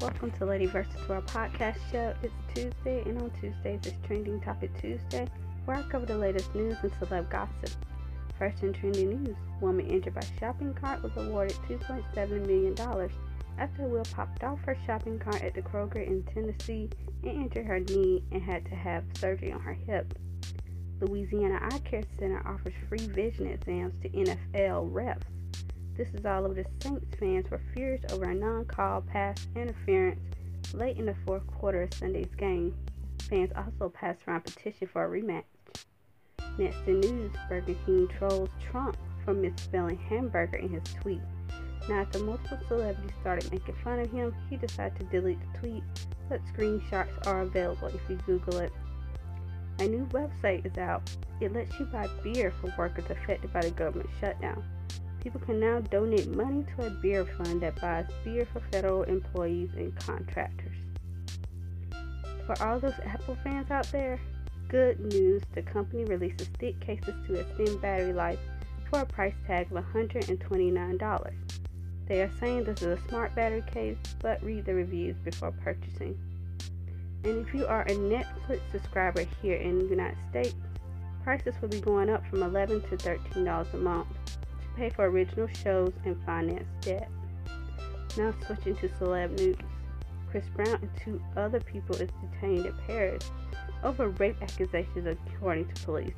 Welcome to Lady Versus World podcast show. It's Tuesday, and on Tuesdays it's Trending Topic Tuesday, where I cover the latest news and celeb gossip. First in trending news, woman injured by shopping cart was awarded $2.7 million after a wheel popped off her shopping cart at the Kroger in Tennessee and injured her knee and had to have surgery on her hip. Louisiana Eye Care Center offers free vision exams to NFL refs. This is all of the Saints fans were furious over a non-call pass interference late in the fourth quarter of Sunday's game. Fans also passed around petition for a rematch. Next in news, Burger King trolls Trump for misspelling hamburger in his tweet. Now, after multiple celebrities started making fun of him, he decided to delete the tweet, but screenshots are available if you Google it. A new website is out. It lets you buy beer for workers affected by the government shutdown. People can now donate money to a beer fund that buys beer for federal employees and contractors. For all those Apple fans out there, good news the company releases stick cases to extend battery life for a price tag of $129. They are saying this is a smart battery case, but read the reviews before purchasing. And if you are a Netflix subscriber here in the United States, prices will be going up from 11 to $13 a month pay for original shows and finance debt. Now switching to celeb news. Chris Brown and two other people is detained in Paris over rape accusations according to police.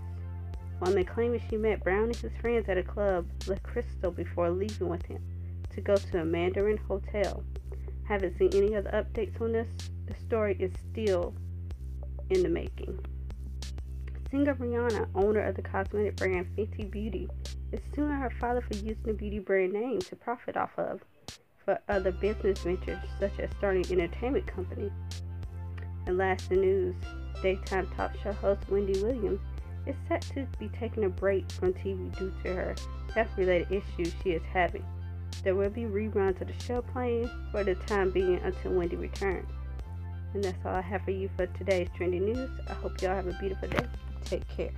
Woman claiming she met Brown and his friends at a club, Le Crystal, before leaving with him to go to a Mandarin hotel. Haven't seen any other updates on this. The story is still in the making. Singer Rihanna, owner of the cosmetic brand Fenty Beauty, is suing her father for using the beauty brand name to profit off of for other business ventures such as starting an entertainment company. And last in news, daytime talk show host Wendy Williams is set to be taking a break from TV due to her health-related issues she is having. There will be reruns of the show playing for the time being until Wendy returns. And that's all I have for you for today's trending news. I hope y'all have a beautiful day. Take care.